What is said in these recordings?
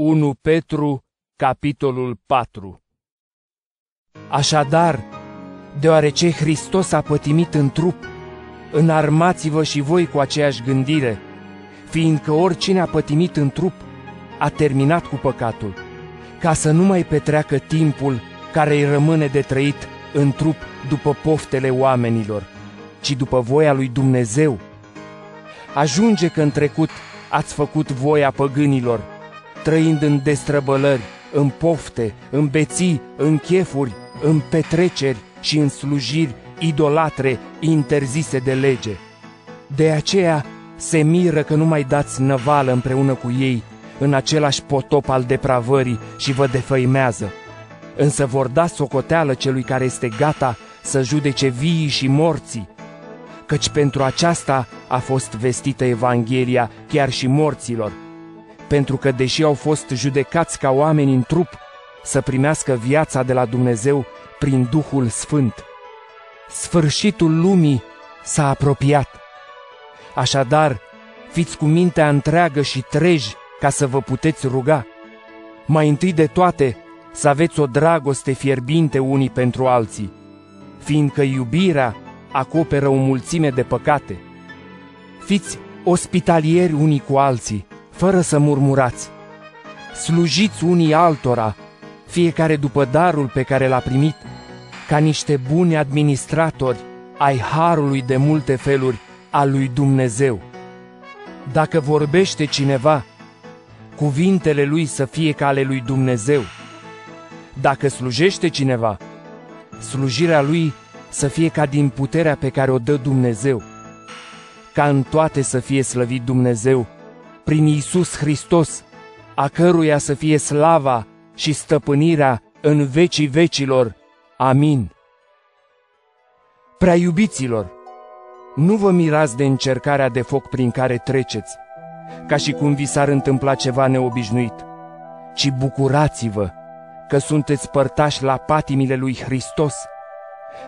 1 Petru, capitolul 4 Așadar, deoarece Hristos a pătimit în trup, înarmați-vă și voi cu aceeași gândire, fiindcă oricine a pătimit în trup a terminat cu păcatul, ca să nu mai petreacă timpul care îi rămâne de trăit în trup după poftele oamenilor, ci după voia lui Dumnezeu. Ajunge că în trecut ați făcut voia păgânilor, trăind în destrăbălări, în pofte, în beții, în chefuri, în petreceri și în slujiri idolatre interzise de lege. De aceea se miră că nu mai dați năvală împreună cu ei în același potop al depravării și vă defăimează. Însă vor da socoteală celui care este gata să judece viii și morții, căci pentru aceasta a fost vestită Evanghelia chiar și morților, pentru că deși au fost judecați ca oameni în trup, să primească viața de la Dumnezeu prin Duhul Sfânt. Sfârșitul lumii s-a apropiat. Așadar, fiți cu mintea întreagă și treji ca să vă puteți ruga. Mai întâi de toate, să aveți o dragoste fierbinte unii pentru alții, fiindcă iubirea acoperă o mulțime de păcate. Fiți ospitalieri unii cu alții, fără să murmurați. Slujiți unii altora, fiecare după darul pe care l-a primit, ca niște buni administratori ai harului de multe feluri al lui Dumnezeu. Dacă vorbește cineva, cuvintele lui să fie ca ale lui Dumnezeu. Dacă slujește cineva, slujirea lui să fie ca din puterea pe care o dă Dumnezeu. Ca în toate să fie slăvit Dumnezeu, prin Iisus Hristos, a căruia să fie slava și stăpânirea în vecii vecilor. Amin. Prea iubiților, nu vă mirați de încercarea de foc prin care treceți, ca și cum vi s-ar întâmpla ceva neobișnuit, ci bucurați-vă că sunteți părtași la patimile lui Hristos,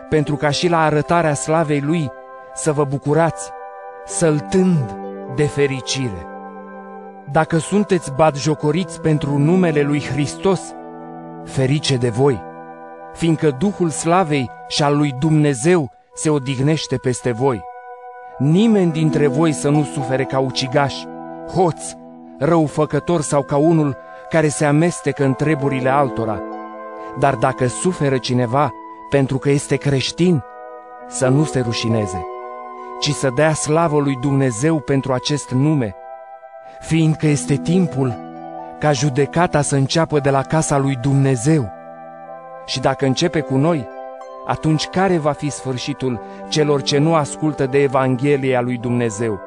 pentru ca și la arătarea slavei lui să vă bucurați, săltând de fericire. Dacă sunteți batjocoriți pentru numele lui Hristos, ferice de voi, fiindcă Duhul Slavei și al lui Dumnezeu se odihnește peste voi. Nimeni dintre voi să nu sufere ca ucigaș, hoț, răufăcător sau ca unul care se amestecă în treburile altora. Dar dacă suferă cineva pentru că este creștin, să nu se rușineze, ci să dea slavă lui Dumnezeu pentru acest nume, fiindcă este timpul ca judecata să înceapă de la casa lui Dumnezeu. Și dacă începe cu noi, atunci care va fi sfârșitul celor ce nu ascultă de Evanghelia lui Dumnezeu?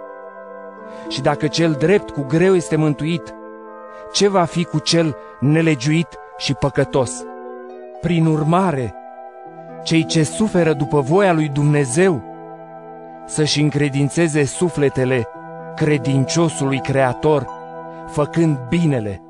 Și dacă cel drept cu greu este mântuit, ce va fi cu cel nelegiuit și păcătos? Prin urmare, cei ce suferă după voia lui Dumnezeu să-și încredințeze sufletele credinciosului Creator, făcând binele